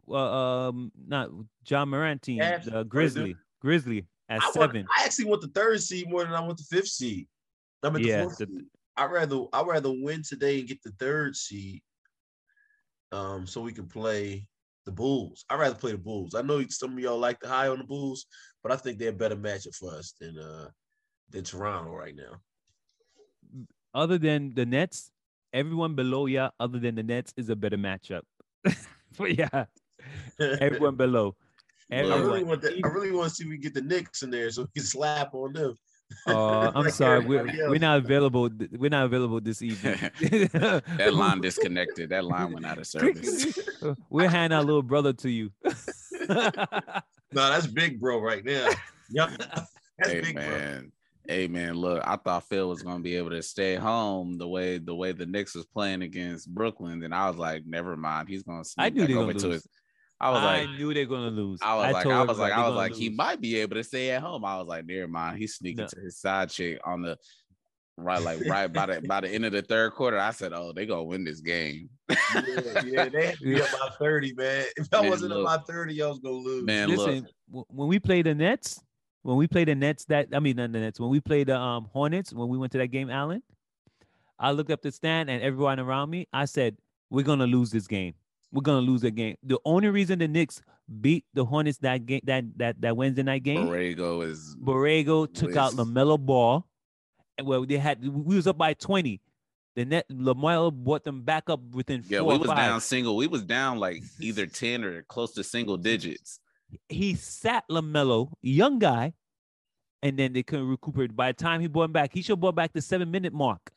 well um not Ja Morant team, Cavs? the they do? Grizzly. Grizzly at I want, seven. I actually want the third seed more than I want the fifth seed. I mean, the Yeah, fourth the- seed. I'd rather I'd rather win today and get the third seed, um, so we can play the Bulls. I'd rather play the Bulls. I know some of y'all like the high on the Bulls, but I think they're a better matchup for us than uh than Toronto right now. Other than the Nets, everyone below ya, other than the Nets, is a better matchup. (laughs) but yeah, (laughs) everyone below. I really want that. I really want to see if we get the Knicks in there so we can slap on them. Uh, I'm sorry, we're, we're not available. We're not available this (laughs) evening. (laughs) (laughs) that line disconnected. That line went out of service. we're handing our little brother to you. No, that's big bro right now. Yeah, that's hey big bro. man. Hey man, look, I thought Phil was gonna be able to stay home the way the way the Knicks was playing against Brooklyn. and I was like, never mind, he's gonna sneak I knew back over gonna his. I was I like, knew they're gonna lose. I was like, told I was like, I was like, he might be able to stay at home. I was like, never mind, he's sneaking No. to his side chick on the right, like (laughs) right by the by the end of the third quarter. I said, oh, they gonna win this game. Yeah, yeah, they had to be up by (laughs) 30, man. If I Man, wasn't look. up by 30, I was gonna lose. Man, Listen, w- when we played the Nets, when we played the Nets, that I mean not the Nets, when we played the um Hornets, when we went to that game, Allen, I looked up the stand and everyone around me, I said, "We're gonna lose this game. We're gonna lose the game." The only reason the Knicks beat the Hornets that game, that that that Wednesday night game, Borrego is Borrego took out LaMelo Ball, and well, they had we was up by twenty. The net LaMelo brought them back up within yeah, four we or was down single. We was down like either 10 or close to single digits. he sat LaMelo, young guy, and then they couldn't recuperate. By the time he brought him back, he should have brought back the seven minute mark.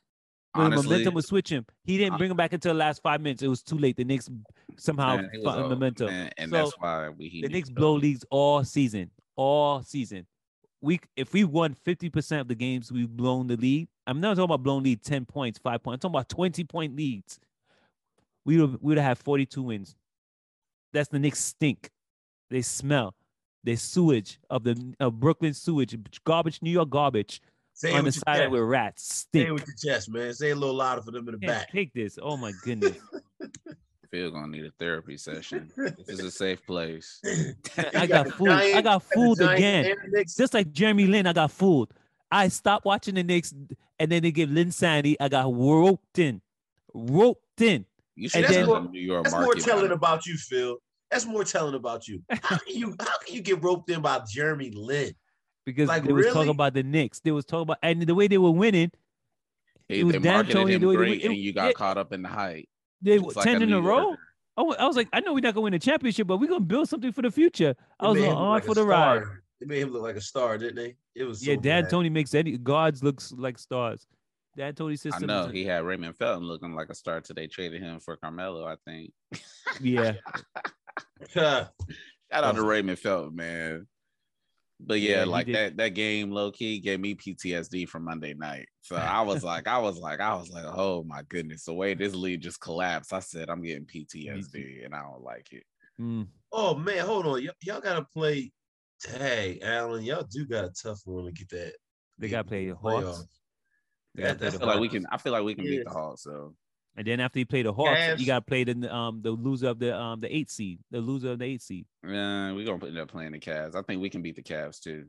When the Honestly, momentum was switching, he didn't bring him back until the last five minutes. It was too late. The Knicks somehow man, momentum. man, and So, that's why we he the Knicks blow leagues all season, all season. We if we won fifty percent of the games we've blown the lead. I'm not talking about blown lead ten points, five points. I'm talking about twenty point leads. We would we would have had forty two wins. That's the Knicks stink. They smell. They sewage of the of Brooklyn sewage, garbage, New York garbage Say it on the with side chest. with rats. Say it with your chest, man. Say a little louder for them in the Can't back. take this. Oh my goodness. (laughs) Phil gonna need a therapy session. This is a safe place. (laughs) I You got the fooled. I got fooled again. and the Knicks. just like Jeremy Lin, I got fooled. I stopped watching the Knicks, and then they give Linsanity. I got roped in, roped in. You should And have then- the New York That's more telling better. about you, Phil. That's more telling about you. How can you how can you get roped in by Jeremy Lin? Because Like, they was really? talking about the Knicks. They was talking about and the way they were winning. Hey, it was they marketed Tony, him the way they great, and you got yeah. caught up in the hype. They Just were like a ten in a New row. Yorker. I wa- I was like, I know we're not gonna win the championship, but we're gonna build something for the future. I They was on uh, like for a the ride. It made him look like a star, didn't they? It was Yeah, so Dan bad. Tony makes any guards looks like stars. Dad Tony I system. know he had Raymond Felton looking like a star today. traded him for Carmelo. I think. yeah, (laughs) Shout out to Oh. Raymond Felton, man. But Yeah, yeah, like that that game low key gave me PTSD from Monday night. So (laughs) I was like, I was like, I was like, oh my goodness, the way this league just collapsed. I said I'm getting PTSD and I don't like it. Mm. Oh man, hold on. Y- y'all gotta play. Dang, Allen, y'all do got a tough one to get that. they got to play the. Hawks. They That- I that's feel like we can I feel like we can beat the Yeah. Hawks. So And then after you play the Hawks, Cavs. you got to play the um the loser of the um the eight seed, the loser of the eight seed, yeah, we're gonna end up playing the Cavs. I think we can beat the Cavs too.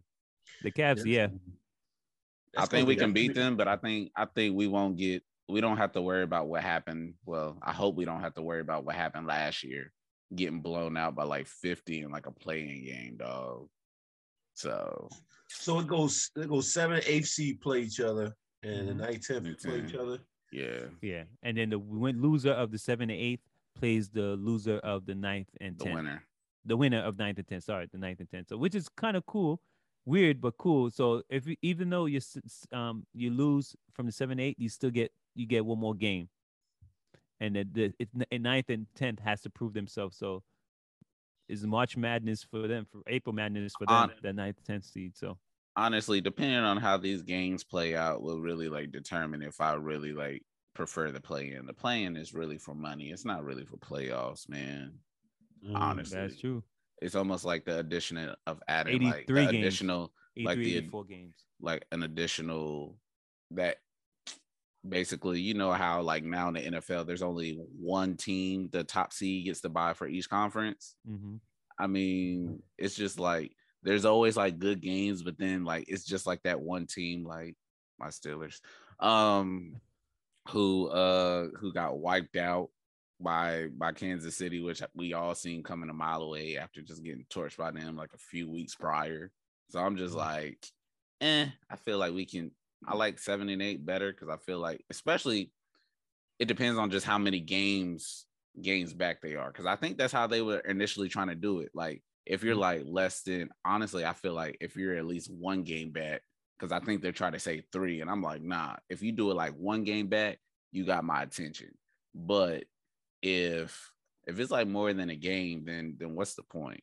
the Cavs. Yeah, I think we can beat them, but I think I think we won't get we don't have to worry about what happened. Well, I hope we don't have to worry about what happened last year, getting blown out by like 50 in like a playing game, dog. So So it goes. It goes seven, and eighth seed play each other, and the Mhm. ninth, tenth play each other. Yeah, yeah. And then the win loser of the seventh and eighth plays the loser of the ninth and tenth. the winner. The winner of ninth and tenth. Sorry, the ninth and tenth. So which is kind of cool, weird but cool. So if you, even though you um you lose from the seven eight, you still get you get one more game. And the, the and ninth and tenth has to prove themselves. So is March Madness for them for April Madness for them the ninth tenth seed. So Honestly, depending on how these games play out, will really like determine if I really like prefer the play in. The play in is really for money. It's not really for playoffs, man. Mm. Honestly, that's true. It's almost like the addition of adding like 83 the games. additional Like 83, the- 84 games. like an additional that basically you know how like now in the NFL there's only one team the top seed gets to bye for each conference. hmm I mean, it's just like there's always like good games, but then like it's just like that one team like my Steelers um who uh who got wiped out by by Kansas City, which we all seen coming a mile away after just getting torched by them like a few weeks prior. So I'm just like, eh, I feel like we can I like seven and eight better because I feel like especially it depends on just how many games games back they are because I think that's how they were initially trying to do it. Like if you're like less than honestly, I feel like if you're at least one game back, because I think they're trying to say three, and I'm like, nah. If you do it like one game back, you got my attention. But if if it's like more than a game, then then what's the point?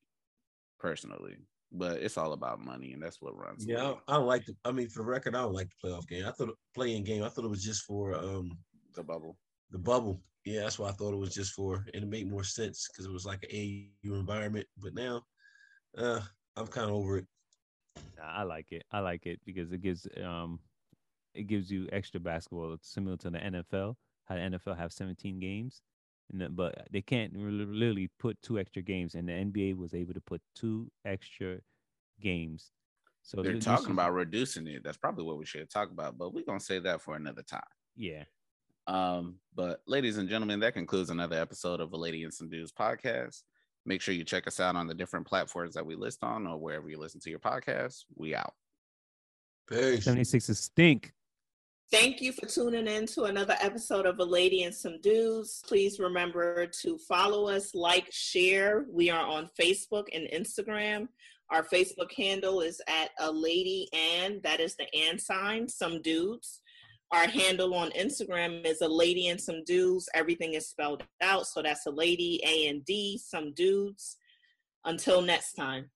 Personally, but it's all about money, and that's what runs. Yeah, I, I don't like. The, I mean, for the record, I don't like the playoff game. I thought playing game. I thought it was just for um the bubble. The bubble. Yeah, that's what I thought it was just for, and it made more sense because it was like an AU environment. But now, uh, I'm kind of over it. I like it. I like it because it gives um, it gives you extra basketball. It's similar to the NFL. How the NFL have 17 games, and then, but they can't literally put two extra games, and the NBA was able to put two extra games. So they're talking about reducing it. That's probably what we should talk about, but we're gonna say that for another time. Yeah. Um, but ladies and gentlemen, that concludes another episode of the Lady and Some Dudes podcast. Make sure you check us out on the different platforms that we list on or wherever you listen to your podcast. We out. Peace. 76 is stink. Thank you for tuning in to another episode of A Lady and Some Dudes. Please remember to follow us, like, share. We are on Facebook and Instagram. Our Facebook handle is at A Lady and, that is the and sign, Some Dudes. Our handle on Instagram is A Lady and Some Dudes. Everything is spelled out. So that's A Lady, A and D, Some Dudes. Until next time.